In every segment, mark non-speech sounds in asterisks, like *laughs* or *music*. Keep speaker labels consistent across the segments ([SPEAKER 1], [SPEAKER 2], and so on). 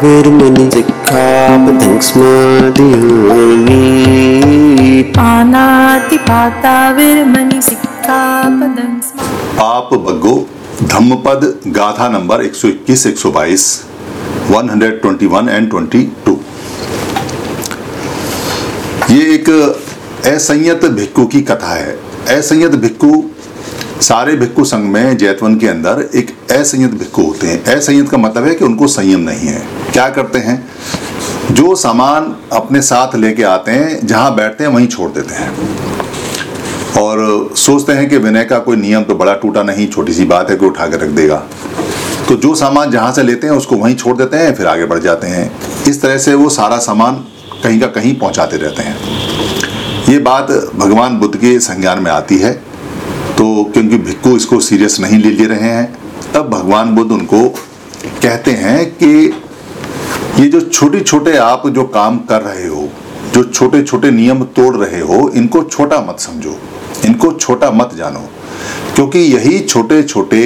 [SPEAKER 1] पाताविर्मणि सिक्खापदं स्मादियामि
[SPEAKER 2] पानातिपाता विरमणि सिक्खापदं स्म
[SPEAKER 3] पाप बग्गो धम्मपद गाथा नंबर 121 122 121 एंड 22 ये एक असंयत भिक्खु की कथा है। असंयत भिक्खु सारे भिक्खु संघ में जैतवन के अंदर एक असंयत भिक्खु होते हैं। असंयत का मतलब है कि उनको संयम नहीं है। क्या करते हैं? जो सामान अपने साथ लेके आते हैं, जहाँ बैठते हैं, वहीं छोड़ देते हैं। और सोचते हैं कि विनय का कोई नियम तो बड़ा टूटा नहीं, छोटी सी बात है कि उठा के रख देगा। तो जो सामान जहाँ से लेते हैं, उसको वहीं छोड़ देते हैं, फिर आगे बढ़ जाते हैं। इस तरह से वो सारा सामान कहीं का कहीं पहुँचाते रहते हैं। ये बात भगवान बुद्ध के संज्ञान में आती है। तो क्योंकि भिक्खु इसको सीरियस नहीं ले ले रहे हैं, तब भगवान बुद्ध उनको कहते हैं कि ये जो छोटे छोटे आप जो काम कर रहे हो, जो छोटे छोटे नियम तोड़ रहे हो, इनको छोटा मत समझो, इनको छोटा मत जानो, क्योंकि यही छोटे छोटे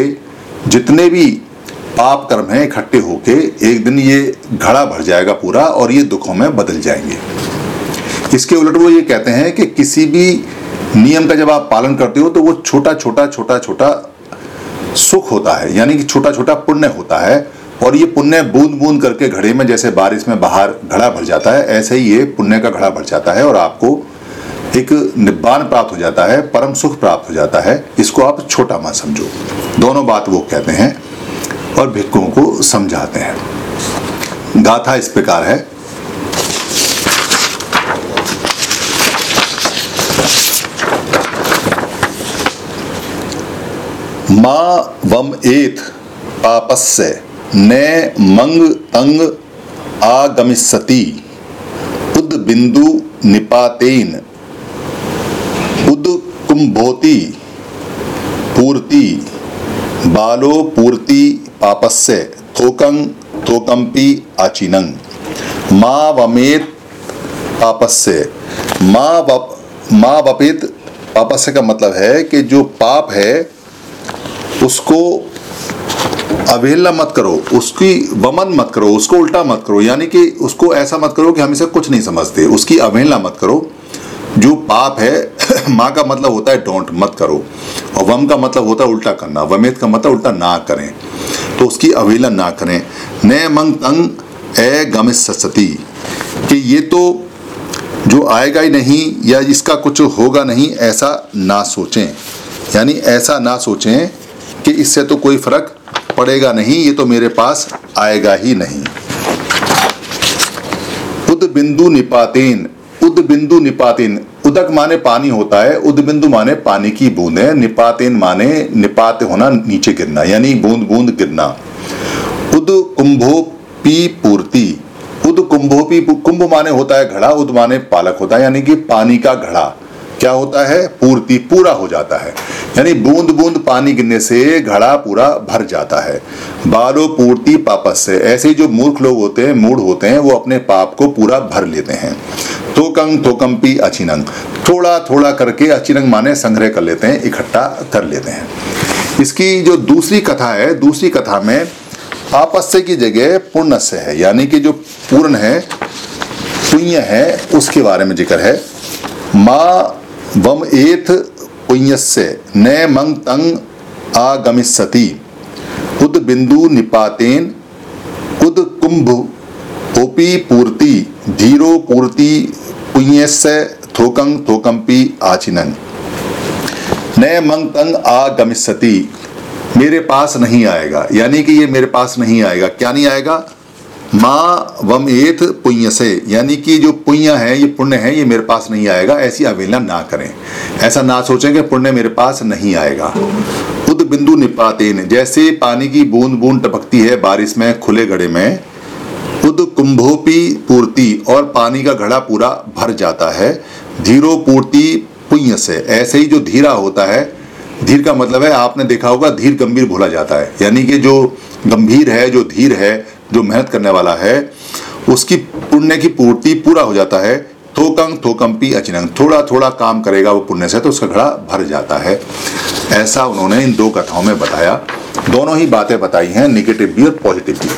[SPEAKER 3] जितने भी पाप कर्म हैं इकट्ठे होके एक दिन ये घड़ा भर जाएगा पूरा और ये दुखों में बदल जाएँगे। इसके उलट वो ये कहते हैं कि किसी भी नियम का जब आप पालन करते हो तो वो छोटा छोटा छोटा छोटा सुख होता है। यानी कि छोटा छोटा पुण्य होता है। और ये पुण्य बूंद बूंद करके घड़े में, जैसे बारिश में बाहर घड़ा भर जाता है, ऐसे ही ये पुण्य का घड़ा भर जाता है और आपको एक निब्बान प्राप्त हो जाता है, परम सुख प्राप्त हो जाता है। इसको आप छोटा मत समझो। दोनों बात वो कहते हैं और भिक्खुओं को समझाते हैं। गाथा इस प्रकार है। माँ वम एथ पापस्य, न मंग तंग आगमिष्यति। उद बिंदु निपातेन, उद कुंभोति पूर्ति, बालो पूर्ति पापस्य, थोकं थोकंपि आचिनंग। माँ वमेत पापस्य, माँ वप, माँ वपित पापस्य का मतलब है कि जो पाप है उसको अवहेलना मत करो, उसकी वमन मत करो, उसको उल्टा मत करो, यानी कि उसको ऐसा मत करो कि हम इसे कुछ नहीं समझते। उसकी अवहेलना मत करो। जो पाप है, *laughs* माँ का मतलब होता है डोंट मत करो। और वम का मतलब होता है उल्टा करना वमेत का मतलब उल्टा ना करें। तो उसकी अवहेलना ना करें। न मंग तंग ए गमिस सती। कि ये तो जो आएगा ही नहीं, या इसका कुछ होगा नहीं, ऐसा ना सोचें। यानी ऐसा ना सोचें कि इससे तो कोई फ़र्क पड़ेगा नहीं, ये तो मेरे पास आएगा ही नहीं। उद बिंदु निपातेन उद बिंदु निपातेन, उदक माने पानी होता है उद बिंदु माने पानी की बूंदे निपातेन माने निपात होना, नीचे गिरना, यानी बूंद बूंद गिरना। उद कुंभो पी पूर्ति उद कुंभो पी, कुंभ माने होता है घड़ा, उद माने पालक होता है, यानी कि पानी का घड़ा। क्या होता है? पूर्ति पूरा हो जाता है। यानी बूंद बूंद पानी गिरने से घड़ा पूरा भर जाता है। बालो पूर्ति पापस से ऐसे जो मूर्ख लोग होते हैं मूड होते हैं, वो अपने पाप को पूरा भर लेते हैं। तो तोकंग, तोकंपी, अचिनंग। थोड़ा थोड़ा करके अचिनंग माने संग्रह कर लेते हैं, इकट्ठा कर लेते हैं। इसकी जो दूसरी कथा है, दूसरी कथा में आपस्य की जगह पूर्ण से है। यानी कि जो पूर्ण है, पुण्य है, उसके बारे में ज़िक्र है। माँ वम एथ पुण्यस्य न मंग तंग आगमिष्यति। उद बिंदु निपातेन, उद कुंभ ओपी पूर्ति, धीरो पूर्ति पुण्यस्य थोकंग थोकंपी आचिनंग न मंग तंग आगमिष्यति। मेरे पास नहीं आएगा। यानी कि ये मेरे पास नहीं आएगा। क्या नहीं आएगा? माँ वम एथ पुण्य से, यानी कि जो पुण्य है, ये पुण्य है, ये मेरे पास नहीं आएगा, ऐसी अवहेलना ना करें। ऐसा ना सोचें कि पुण्य मेरे पास नहीं आएगा। उद बिंदु निपातेन, जैसे पानी की बूंद बूंद टपकती है बारिश में, खुले घड़े में, उद कुंभोपी पूर्ति, और पानी का घड़ा पूरा भर जाता है, धीरो पूर्ति पुण्य से। ऐसे ही जो धीरा होता है, धीर का मतलब है, आपने देखा होगा, धीर गंभीर भूला जाता है। यानी कि जो गंभीर है, जो धीर है जो मेहनत करने वाला है, उसकी पुण्य की पूर्ति पूरा हो जाता है। थोकंग, थोकंपी, अचिनंग। थोड़ा थोड़ा काम करेगा वो पुण्य से तो उसका घड़ा भर जाता है। ऐसा उन्होंने इन दो कथाओं में बताया। दोनों ही बातें बताई हैं निगेटिव भी और पॉजिटिव भी।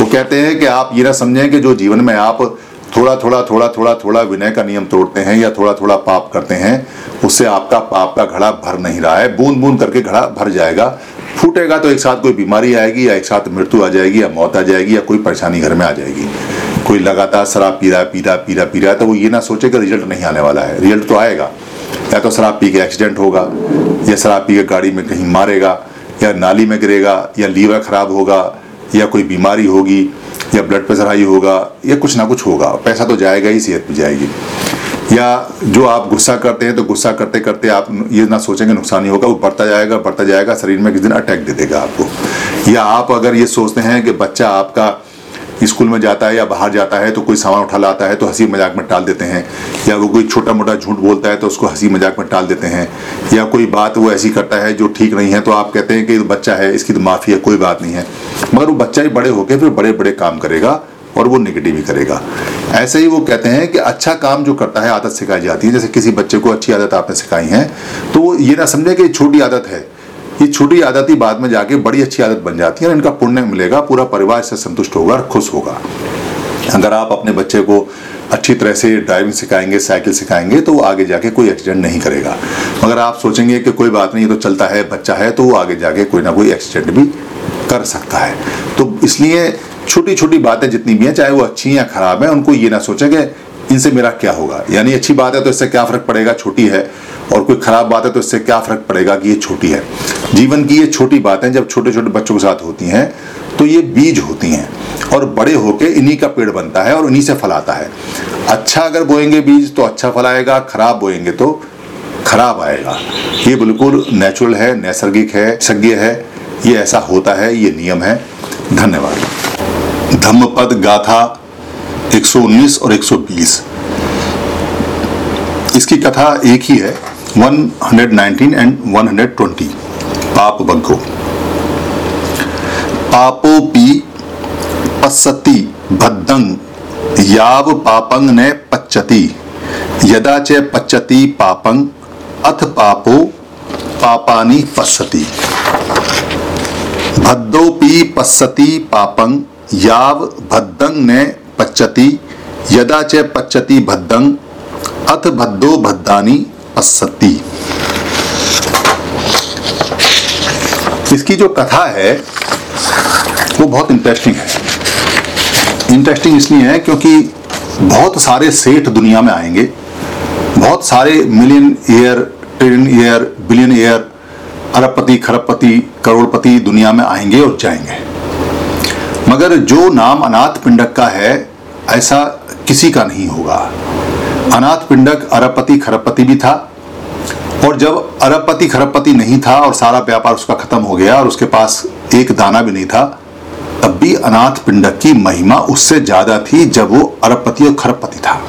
[SPEAKER 3] वो कहते हैं कि आप ये ना समझें कि जो जीवन में आप थोड़ा थोड़ा थोड़ा थोड़ा थोड़ा विनय का नियम तोड़ते हैं या थोड़ा थोड़ा पाप करते हैं, उससे आपका पाप का घड़ा भर नहीं रहा है। बूंद बूंद करके घड़ा भर जाएगा। फूटेगा तो एक साथ कोई बीमारी आएगी या एक साथ मृत्यु आ जाएगी या मौत आ जाएगी या कोई परेशानी घर में आ जाएगी। कोई लगातार शराब पी रहा पी रहा पी रहा पी रहा है तो वो ये ना सोचे कि रिज़ल्ट नहीं आने वाला है। रिज़ल्ट तो आएगा। या तो शराब पी के एक्सीडेंट होगा, या शराब पी के गाड़ी में कहीं मारेगा, या नाली में गिरेगा, या लीवर खराब होगा, या कोई बीमारी होगी, या ब्लड प्रेशर हाई होगा, या कुछ ना कुछ होगा। पैसा तो जाएगा ही, सेहत भी जाएगी। या जो आप गुस्सा करते हैं तो गुस्सा करते करते आप ये ना सोचेंगे नुकसान ही होगा, वो बढ़ता जाएगा बढ़ता जाएगा, शरीर में किस दिन अटैक दे देगा आपको। या आप अगर ये सोचते हैं कि बच्चा आपका स्कूल में जाता है या बाहर जाता है तो कोई सामान उठा लाता है तो हँसी मज़ाक में टाल देते हैं। या वो कोई छोटा मोटा झूठ बोलता है तो उसको हँसी मज़ाक में टाल देते हैं। या कोई बात वो ऐसी करता है जो ठीक नहीं है तो आप कहते हैं कि बच्चा है, इसकी तो माफ़ी है, कोई बात नहीं है। मगर वो बच्चा ही बड़े होकर फिर बड़े बड़े काम करेगा। और वो नेगेटिव ही करेगा। ऐसे ही वो कहते हैं कि अच्छा काम जो करता है, आदत सिखाई जाती है। जैसे किसी बच्चे को अच्छी आदत आपने सिखाई है तो वो ये ना समझे कि छोटी आदत है। ये छोटी आदत ही बाद में जाके बड़ी अच्छी आदत बन जाती है और इनका पुण्य मिलेगा, पूरा परिवार से संतुष्ट होगा और खुश होगा। अगर आप अपने बच्चे को अच्छी तरह से ड्राइविंग सिखाएँगे साइकिल सिखाएँगे तो वो आगे जाके कोई एक्सीडेंट नहीं करेगा। मगर आप सोचेंगे कि कोई बात नहीं, ये तो चलता है, बच्चा है तो वो आगे जाके कोई ना कोई एक्सीडेंट भी कर सकता है। तो इसलिए छोटी छोटी बातें जितनी भी हैं, चाहे वो अच्छी या खराब हैं, उनको ये ना सोचें कि इनसे मेरा क्या होगा। यानी अच्छी बात है तो इससे क्या फ़र्क पड़ेगा? छोटी है। और कोई खराब बात है तो इससे क्या फ़र्क पड़ेगा कि ये छोटी है? जीवन की ये छोटी बातें जब छोटे छोटे बच्चों के साथ होती हैं तो ये बीज होती हैं। और बड़े होके इन्हीं का पेड़ बनता है और इन्हीं से फल आता है। अच्छा अगर बोएँगे बीज तो अच्छा फल आएगा। खराब बोएँगे तो खराब आएगा। ये बिल्कुल नेचुरल है, नैसर्गिक है, सज्ञ है। ये ऐसा होता है, ये नियम है। धन्यवाद। धम्मपद गाथा 119 और 120 इसकी कथा एक ही है 119 एंड 120 पाप बग्गो। पापोपि पश्यति भद्दंग, याव पापंग ने पच्यति यदा च पच्यति पापंग, अथ पापो पापानि पश्यति भद्दोपि पश्यति पापंग याव भद्दंग ने पच्यति यदा च पच्यति भद्दंग अथ भद्दो भद्दानी पश्यति। इसकी जो कथा है, वो बहुत इंटरेस्टिंग है। इंटरेस्टिंग इसलिए है क्योंकि बहुत सारे सेठ दुनिया में आएँगे, बहुत सारे million year trillion year billion year अरबपति, खरबपति, करोड़पति दुनिया में आएँगे और जाएँगे। मगर जो नाम अनाथ पिंडक का है, ऐसा किसी का नहीं होगा। अनाथ पिंडक अरबपति खरबपति भी था, और जब अरबपति खरबपति नहीं था और सारा व्यापार उसका खत्म हो गया और उसके पास एक दाना भी नहीं था, तब भी अनाथ पिंडक की महिमा उससे ज़्यादा थी जब वो अरबपति और खरबपति था।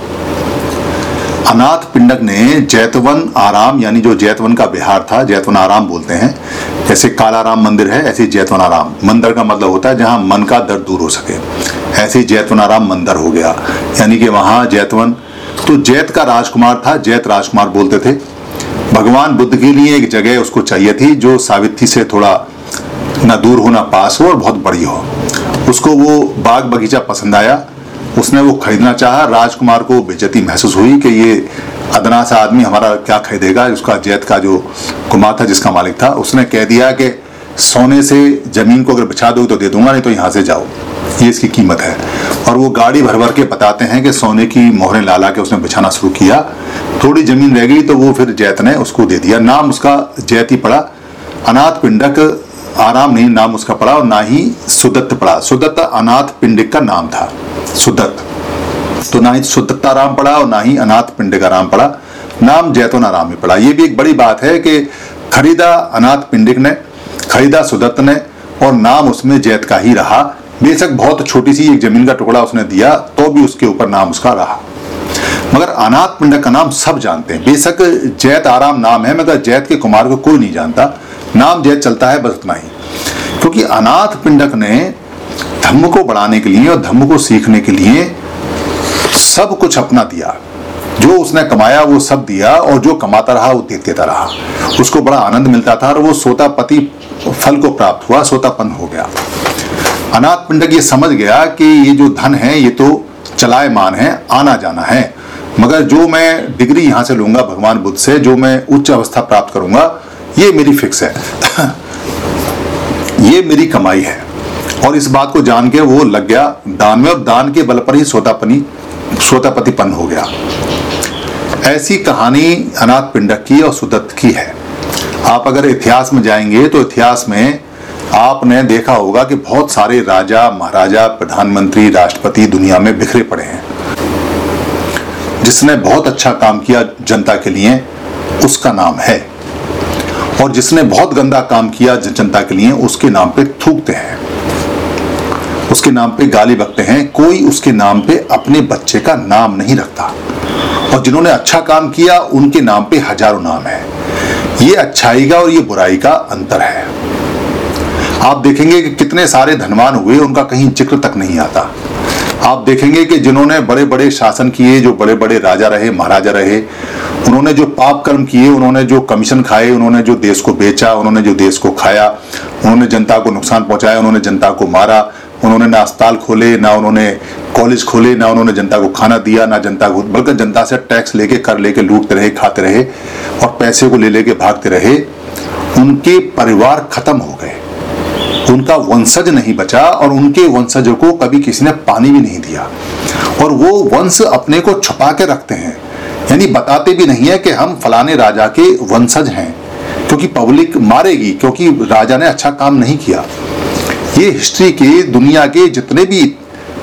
[SPEAKER 3] अनाथ पिंडक ने जैतवन आराम, यानी जो जैतवन का बिहार था, जैतवन आराम बोलते हैं। जैसे कालाराम मंदिर है, ऐसे जैतवन आराम। मंदिर का मतलब होता है जहाँ मन का दर्द दूर हो सके। ऐसे जैतवन आराम मंदिर हो गया। यानी कि वहाँ जैतवन तो जैत का राजकुमार था, जैत राजकुमार बोलते थे। भगवान बुद्ध के लिए एक जगह उसको चाहिए थी, जो सावित्री से थोड़ा ना दूर हो ना पास हो और बहुत बड़ी हो। उसको वो बाग बगीचा पसंद आया। उसने वो खरीदना चाहा, राजकुमार को बेजती महसूस हुई कि ये अदना सा आदमी हमारा क्या खरीदेगा, उसका जैत का जो कुमार था, जिसका मालिक था, उसने कह दिया कि सोने से ज़मीन को अगर बिछा दोगे तो दे दूँगा, नहीं तो यहाँ से जाओ। ये इसकी कीमत है। और वो गाड़ी भर भर के बताते हैं कि सोने की मोहरें ला ला के उसने बिछाना शुरू किया। थोड़ी ज़मीन रह गई तो वो फिर जैत ने उसको दे दिया। नाम उसका जैत ही पड़ा। अनाथ पिंडक आराम नहीं, नाम उसका पड़ा और ना ही सुदत्त पड़ा। सुदत्त अनाथ पिंडिक का नाम था। सुदत्त। तो ना ही सुदत्ताराम पड़ा और ना ही अनाथ पिंडिक आराम पड़ा। नाम जैतोन आराम ही पड़ा। ये भी एक बड़ी बात है कि खरीदा अनाथ पिंडिक ने, खरीदा सुदत्त ने और नाम उसमें जैत का ही रहा। बेशक बहुत छोटी सी एक ज़मीन का टुकड़ा उसने दिया तो भी उसके ऊपर नाम उसका रहा। मगर अनाथ पिंडक का नाम सब जानते हैं। बेशक जैत आराम नाम है, मगर जैत के कुमार को कोई नहीं जानता। नाम जैत चलता है बस उतना ही क्योंकि अनाथ पिंडक ने धम्म को बढ़ाने के लिए और धम्म को सीखने के लिए सब कुछ अपना दिया। जो उसने कमाया, वो सब दिया और जो कमाता रहा, वो देता रहा। उसको बड़ा आनंद मिलता था और वो सोता पति फल को प्राप्त हुआ, सोतापन हो गया। अनाथ पिंडक ये समझ गया कि ये जो धन है, ये तो चलायमान है, आना जाना है। मगर जो मैं डिग्री यहाँ से लूँगा भगवान बुद्ध से, जो मैं उच्च अवस्था प्राप्त करूँगा ये मेरी फिक्स है। ये मेरी कमाई है। और इस बात को जान के वो लग गया दान में, और दान के बल पर ही सोतापनी, सोतापतिपन हो गया। ऐसी कहानी अनाथ पिंडक की और सुदत्त की है। आप अगर इतिहास में जाएँगे तो इतिहास में आपने देखा होगा कि बहुत सारे राजा, महाराजा, प्रधानमंत्री, राष्ट्रपति दुनिया में बिखरे पड़े हैं। जिसने बहुत अच्छा काम किया जनता के लिए, उसका नाम है और जिसने बहुत गंदा काम किया जनता के लिए, उसके नाम पे थूकते हैं। उसके नाम पे गाली बकते हैं। कोई उसके नाम पे अपने बच्चे का नाम नहीं रखता। और जिन्होंने अच्छा काम किया, उनके नाम पे हज़ारों नाम है। ये अच्छाई का और ये बुराई का अंतर है। आप देखेंगे कि कितने सारे धनवान हुए, उनका कहीं ज़िक्र तक नहीं आता। आप देखेंगे कि जिन्होंने बड़े बड़े शासन किए, जो बड़े बड़े राजा रहे, महाराजा रहे उन्होंने जो पाप कर्म किए, उन्होंने जो कमीशन खाए, उन्होंने जो देश को बेचा, उन्होंने जो देश को खाया, उन्होंने जनता को नुकसान पहुँचाया, उन्होंने जनता को मारा, उन्होंने ना अस्पताल खोले, ना उन्होंने कॉलेज खोले, ना उन्होंने जनता को खाना दिया, ना जनता को, बल्कि जनता से टैक्स लेके, कर लेके, लूटते रहे, खाते रहे और पैसे को ले लेके भागते रहे, उनके परिवार खत्म हो गए। उनका वंशज नहीं बचा और उनके वंशजों को कभी किसी ने पानी भी नहीं दिया। और वो वंश अपने को छुपा के रखते हैं। यानी बताते भी नहीं है कि हम फलाने राजा के वंशज हैं, क्योंकि पब्लिक मारेगी, क्योंकि राजा ने अच्छा काम नहीं किया। ये हिस्ट्री के, दुनिया के जितने भी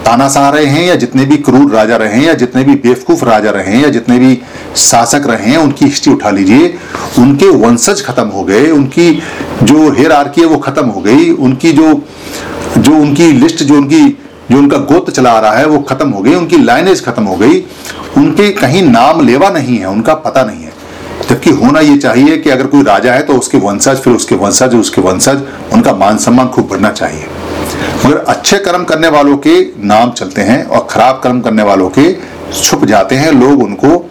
[SPEAKER 3] तानाशाह रहे हैं, या जितने भी क्रूर राजा रहे हैं, या जितने भी बेवकूफ़ राजा रहे हैं, या जितने भी शासक रहे हैं, उनकी हिस्ट्री उठा लीजिए, उनके वंशज खत्म हो गए, उनकी जो हेर आर्की है वो खत्म हो गई, उनकी जो जो उनकी लिस्ट जो उनकी जो उनका गोत्र चला आ रहा है, वो खत्म हो गई, उनकी लाइनेज खत्म हो गई। उनके कहीं नाम लेवा नहीं है, उनका पता नहीं है। जबकि होना ये चाहिए कि अगर कोई राजा है तो उसके वंशज, फिर उसके वंशज उसके वंशज, उनका मान सम्मान खूब बढ़ना चाहिए। मगर अच्छे कर्म करने वालों के नाम चलते हैं, और खराब कर्म करने वालों के छुप जाते हैं। लोग उनको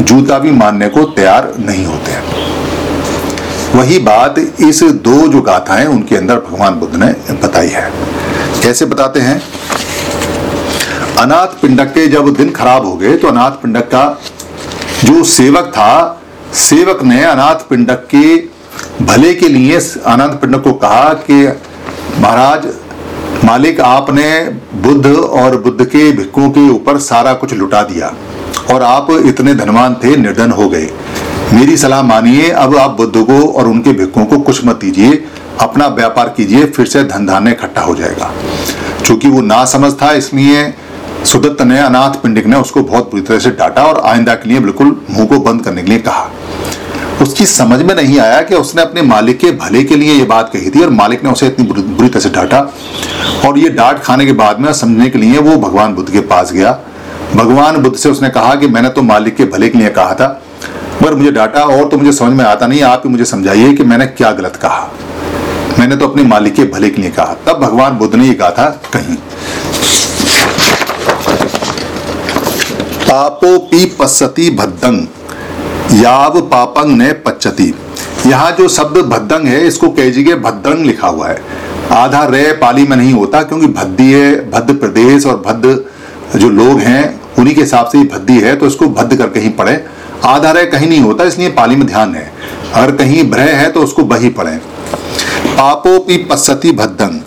[SPEAKER 3] जूता भी मानने को तैयार नहीं होते हैं। वही बात इस दो जो गाथाएँ उनके अंदर भगवान बुद्ध ने बताई है। कैसे बताते हैं? अनाथ पिंडक के जब दिन खराब हो गए तो अनाथ पिंडक का जो सेवक था, सेवक ने अनाथ पिंडक के भले के लिए अनाथ पिंडक को कहा कि, महाराज, मालिक आपने बुद्ध और बुद्ध के भिक्खुओं के ऊपर सारा कुछ लुटा दिया और आप इतने धनवान थे, निर्धन हो गए। मेरी सलाह मानिए, अब आप बुद्ध को और उनके भिक्कों को कुछ मत दीजिए, अपना व्यापार कीजिए, फिर से धन धान्य इकट्ठा हो जाएगा। क्योंकि वो ना समझ था, इसलिए सुदत्त ने अनाथ पिंडिक ने उसको बहुत बुरी तरह से डांटा और आइंदा के लिए बिल्कुल मुँह को बंद करने के लिए कहा। उसकी समझ में नहीं आया कि उसने अपने मालिक के भले के लिए ये बात कही थी और मालिक ने उसे इतनी बुरी तरह से डांटा। और ये डांट खाने के बाद में समझने के लिए वो भगवान बुद्ध के पास गया। भगवान बुद्ध से उसने कहा कि मैंने तो मालिक के भले के लिए कहा था, पर मुझे डांटा और तो मुझे समझ में आता नहीं। आप ही मुझे समझाइए कि मैंने क्या गलत कहा। मैंने तो अपने मालिक के भले के लिए कहा। तब भगवान बुद्ध ने ये कहा था, कहीं पापोपी पश्यति भद्दंग याव पापंग ने पच्चति यहाँ जो शब्द भद्दंग है, इसको कह भद्दंग लिखा हुआ है। आधा रे पाली में नहीं होता, क्योंकि भद्दी है, भद्द प्रदेश और भद्द जो लोग हैं, उन्हीं के हिसाब से ही भद्दी है तो इसको भद्द करके ही पढ़े। आधा रे कहीं नहीं होता, इसलिए पाली में ध्यान है। अगर कहीं भ्रय है तो उसको बही पढ़े। पापोपी पश्यति भद्दंग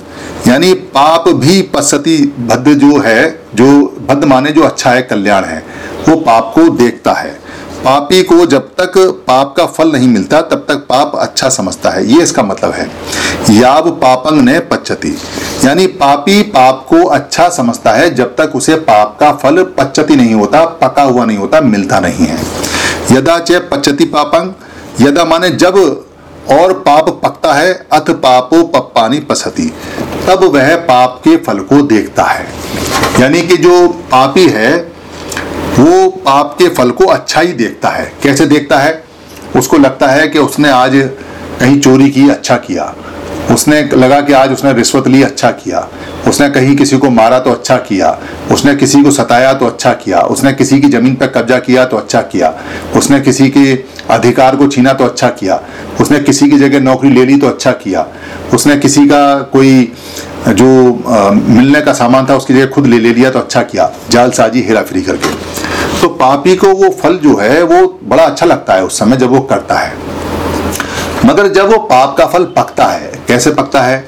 [SPEAKER 3] यानी पाप भी पश्यति भद्द जो है, जो भद्द माने जो अच्छा है, कल्याण है, वो पाप को देखता है। पापी को जब तक पाप का फल नहीं मिलता, तब तक पाप अच्छा समझता है। ये इसका मतलब है। याव पापंग ने पच्चति यानी पापी पाप को अच्छा समझता है, जब तक उसे पाप का फल पच्चति नहीं होता, पका हुआ नहीं होता, मिलता नहीं है। यदा चे पच्चति पापंग। यदा माने जब और पाप पकता है, अथ पापो पप्पानी पसती। तब वह पाप के फल को देखता है। यानी कि जो पापी है, वो पाप के फल को अच्छा ही देखता है। कैसे देखता है? उसको लगता है कि उसने आज कहीं चोरी की अच्छा किया। उसने लगा कि आज उसने रिश्वत ली अच्छा किया। उसने कहीं किसी को मारा तो अच्छा किया। उसने किसी को सताया तो अच्छा किया। उसने किसी की ज़मीन पर कब्जा किया तो अच्छा किया। उसने किसी के अधिकार को छीना तो अच्छा किया। उसने किसी की जगह नौकरी ले ली तो अच्छा किया। उसने किसी का कोई, जो मिलने का सामान था उसकी जगह खुद ले ले लिया तो अच्छा किया। जालसाजी हेरा फेरी करके। तो पापी को वो फल जो है, वो बड़ा अच्छा लगता है उस समय जब वो करता है। मगर जब वो पाप का फल पकता है, कैसे पकता है?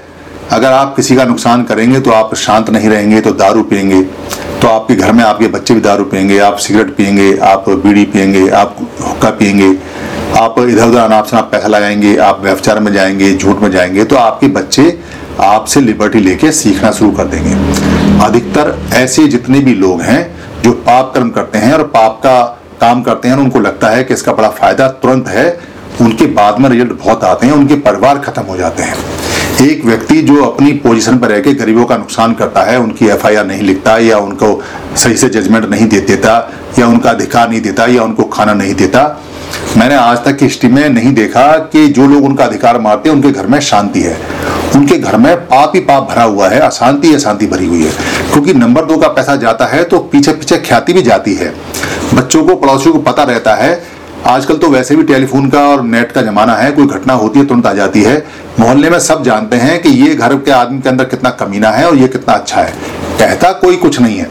[SPEAKER 3] अगर आप किसी का नुकसान करेंगे तो आप शांत नहीं रहेंगे तो दारू पियेंगे। तो आपके घर में आपके बच्चे भी दारू पियेंगे, आप सिगरेट पियेंगे, आप बीड़ी पियेंगे, आप हुक्का पियेंगे, आप इधर उधर अनाप शनाप पैसा लगाएँगे, आप व्यवचार में जाएँगे, झूठ में जाएँगे तो आपके बच्चे आपसे लिबर्टी लेके सीखना शुरू कर देंगे। अधिकतर ऐसे जितने भी लोग हैं, जो पाप कर्म करते हैं और पाप का काम करते हैं, उनको लगता है कि इसका बड़ा फ़ायदा तुरंत है उनके बाद में रिज़ल्ट बहुत आते हैं, उनके परिवार खत्म हो जाते हैं। एक व्यक्ति जो अपनी पोजीशन पर रह के गरीबों का नुकसान करता है, उनकी एफआईआर नहीं लिखता या उनको सही से जजमेंट नहीं दे देता या उनका अधिकार नहीं देता या उनको खाना नहीं देता, मैंने आज तक की हिस्ट्री में नहीं देखा कि जो लोग उनका अधिकार मारते हैं, उनके घर में शांति है। उनके घर में पाप ही पाप भरा हुआ है, अशांति अशांति भरी हुई है। क्योंकि नंबर दो का पैसा जाता है तो पीछे पीछे ख्याति भी जाती है। बच्चों को, पड़ोसियों को पता रहता है आजकल तो वैसे भी टेलीफोन का और नेट का जमाना है, कोई घटना होती है, तुरंत आ जाती है। मोहल्ले में सब जानते हैं कि ये घर के आदमी के अंदर कितना कमीना है और ये कितना अच्छा है। कहता कोई कुछ नहीं है,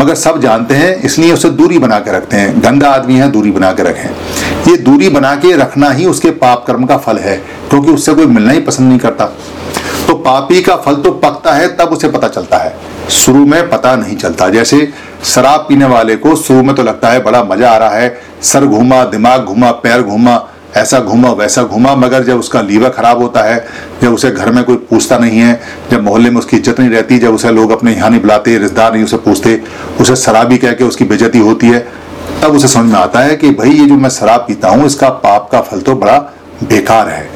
[SPEAKER 3] मगर सब जानते हैं, इसलिए उसे दूरी बना के रखते हैं। गंदा आदमी है, दूरी बना के रखें। ये दूरी बना के रखना ही उसके पाप कर्म का फल है, क्योंकि उससे कोई मिलना ही पसंद नहीं करता। पापी का फल तो पकता है, तब उसे पता चलता है। शुरू में पता नहीं चलता। जैसे शराब पीने वाले को शुरू में तो लगता है बड़ा मज़ा आ रहा है, सर घूमा, दिमाग घूमा, पैर घूमा, ऐसा घूमा, वैसा घूमा, मगर जब उसका लीवर खराब होता है, जब उसे घर में कोई पूछता नहीं है, जब मोहल्ले में उसकी इज़्ज़त नहीं रहती, जब उसे लोग अपने यहाँ नहीं बुलाते रिश्तेदार नहीं उसे पूछते, उसे शराबी कह के उसकी बेजती होती है, तब उसे समझ में आता है कि भाई ये जो मैं शराब पीता हूँ, इसका पाप का फल तो बड़ा बेकार है।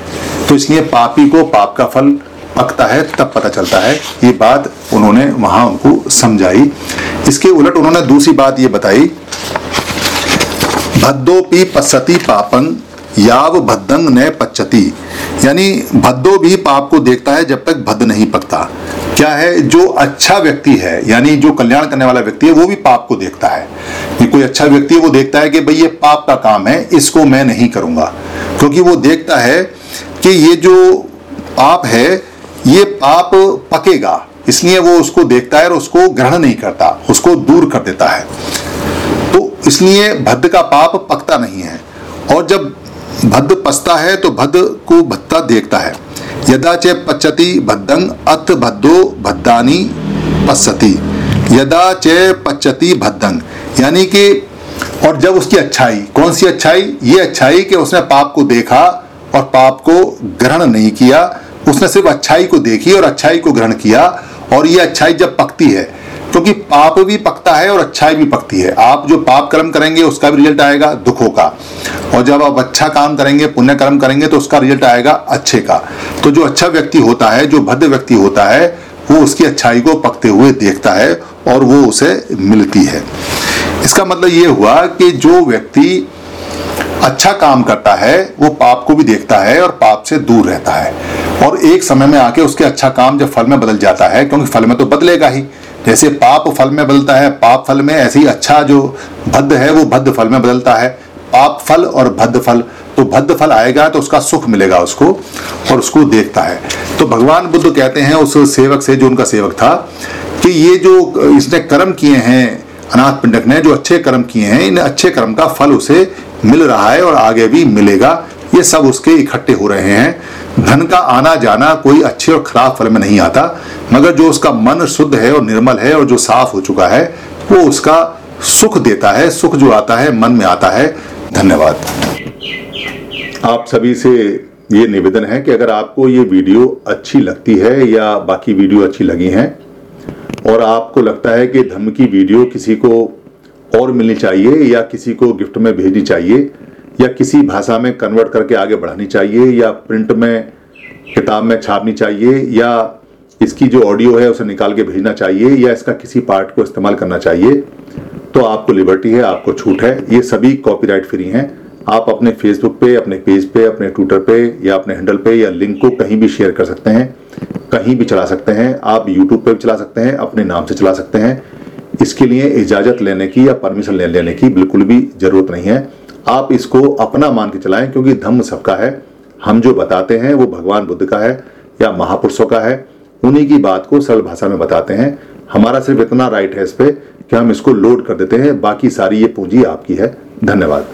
[SPEAKER 3] तो इसलिए पापी को पाप का फल पकता है, तब पता चलता है। ये बात उन्होंने वहाँ उनको समझाई। इसके उलट उन्होंने दूसरी बात ये बताई। भद्दोपि पश्यति पापं, याव भद्दंग न पच्चति यानी भद्दो भी पाप को देखता है जब तक भद्द नहीं पकता। क्या है? जो अच्छा व्यक्ति है, यानी जो कल्याण करने वाला व्यक्ति है, वो भी पाप को देखता है। ये कोई अच्छा व्यक्ति है, वो देखता है कि भाई ये पाप का काम है, इसको मैं नहीं करूँगा। क्योंकि वो देखता है कि ये जो पाप है ये पाप पकेगा, इसलिए वो उसको देखता है और उसको ग्रहण नहीं करता, उसको दूर कर देता है। तो इसलिए भद्द का पाप पकता नहीं है। और जब भद्द पसता है तो भद्द को भत्ता देखता है। यदा च पच्यति भद्दंग अथ भद्दो भद्दानी पश्यति यदा च पच्यति भद्दंग यानी कि, और जब उसकी अच्छाई, कौन सी अच्छाई? ये अच्छाई कि उसने पाप को देखा और पाप को ग्रहण नहीं किया। उसने सिर्फ़ अच्छाई को देखी और अच्छाई को ग्रहण किया और ये अच्छाई जब पकती है, क्योंकि पाप भी पकता है और अच्छाई भी पकती है। आप जो पाप कर्म करेंगे, उसका भी रिज़ल्ट आएगा दुखों का। और जब आप अच्छा काम करेंगे, पुण्य कर्म करेंगे तो उसका रिज़ल्ट आएगा अच्छे का। तो जो अच्छा व्यक्ति होता है, जो भद्र व्यक्ति होता है, वो उसकी अच्छाई को पकते हुए देखता है और वो उसे मिलती है। इसका मतलब ये हुआ कि जो व्यक्ति अच्छा काम करता है, वो पाप को भी देखता है और पाप से दूर रहता है। और एक समय में आके उसके अच्छा काम जब फल में बदल जाता है, क्योंकि फल में तो बदलेगा ही। जैसे पाप फल में बदलता है, पाप फल में ऐसे ही अच्छा जो भद्द है, वो भद्द फल में बदलता है। पाप फल और भद्द फल तो भद्द फल आएगा तो उसका सुख मिलेगा उसको और उसको देखता है। तो भगवान बुद्ध कहते हैं उस सेवक से, जो उनका सेवक था, कि ये जो इसने कर्म किए हैं, अनाथ पिंडक ने जो अच्छे कर्म किए हैं, इन अच्छे कर्म का फल उसे मिल रहा है और आगे भी मिलेगा। ये सब उसके इकट्ठे हो रहे हैं। धन का आना जाना कोई अच्छे और खराब फल में नहीं आता, मगर जो उसका मन शुद्ध है और निर्मल है और जो साफ़ हो चुका है, वो उसका सुख देता है, सुख जो आता है, मन में आता है। धन्यवाद। आप सभी से ये निवेदन है कि अगर आपको ये वीडियो अच्छी लगती है या बाकी वीडियो अच्छी लगी हैं, और आपको लगता है कि धर्म की वीडियो किसी को और मिलनी चाहिए, या किसी को गिफ्ट में भेजनी चाहिए, या किसी भाषा में कन्वर्ट करके आगे बढ़ानी चाहिए, या प्रिंट में, किताब में छापनी चाहिए, या इसकी जो ऑडियो है उसे निकाल के भेजना चाहिए, या इसका किसी पार्ट को इस्तेमाल करना चाहिए तो आपको लिबर्टी है, आपको छूट है। ये सभी कॉपीराइट फ्री हैं। आप अपने फेसबुक पे, अपने पेज पे, अपने ट्विटर पे, या अपने हैंडल पे, या लिंक को कहीं भी शेयर कर सकते हैं, कहीं भी चला सकते हैं। आप यूट्यूब पे भी चला सकते हैं, अपने नाम से चला सकते हैं। इसके लिए इजाज़त लेने की या परमिशन ले लेने की बिल्कुल भी ज़रूरत नहीं है। आप इसको अपना मान के चलाएँ, क्योंकि धम्म सबका है। हम जो बताते हैं, वो भगवान बुद्ध का है या महापुरुषों का है। उन्हीं की बात को सरल भाषा में बताते हैं। हमारा सिर्फ़ इतना राइट है इस पे कि हम इसको लोड कर देते हैं। बाकी सारी ये पूंजी आपकी है। धन्यवाद।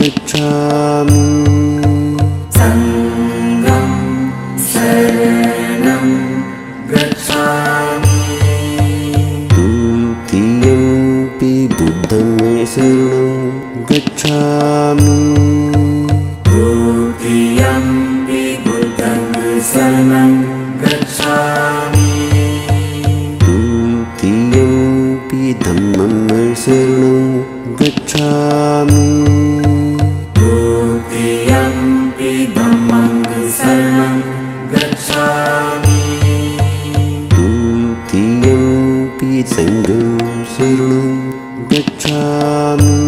[SPEAKER 1] गच्छामि। गच्छा तुतीयमपि बुद्धं शरणं गच्छामि। गच्छामि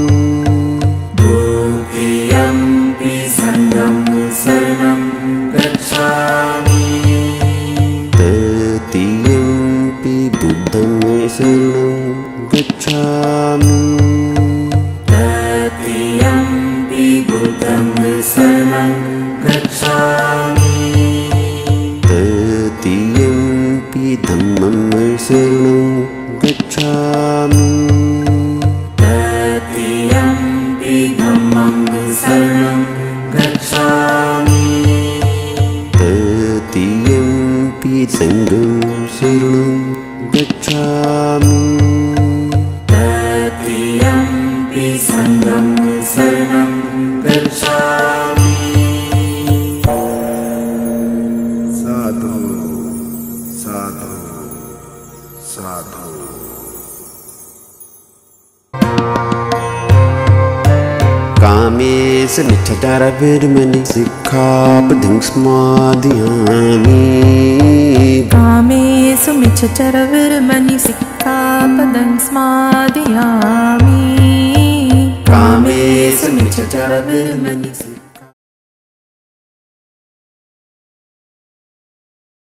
[SPEAKER 1] गच्छामि
[SPEAKER 4] सिखा पदं स्माधियामि
[SPEAKER 1] कामे सुमिच्छ चरवि मणि
[SPEAKER 2] सिक् पदं स्माधियामि कामे
[SPEAKER 1] चरवि मनि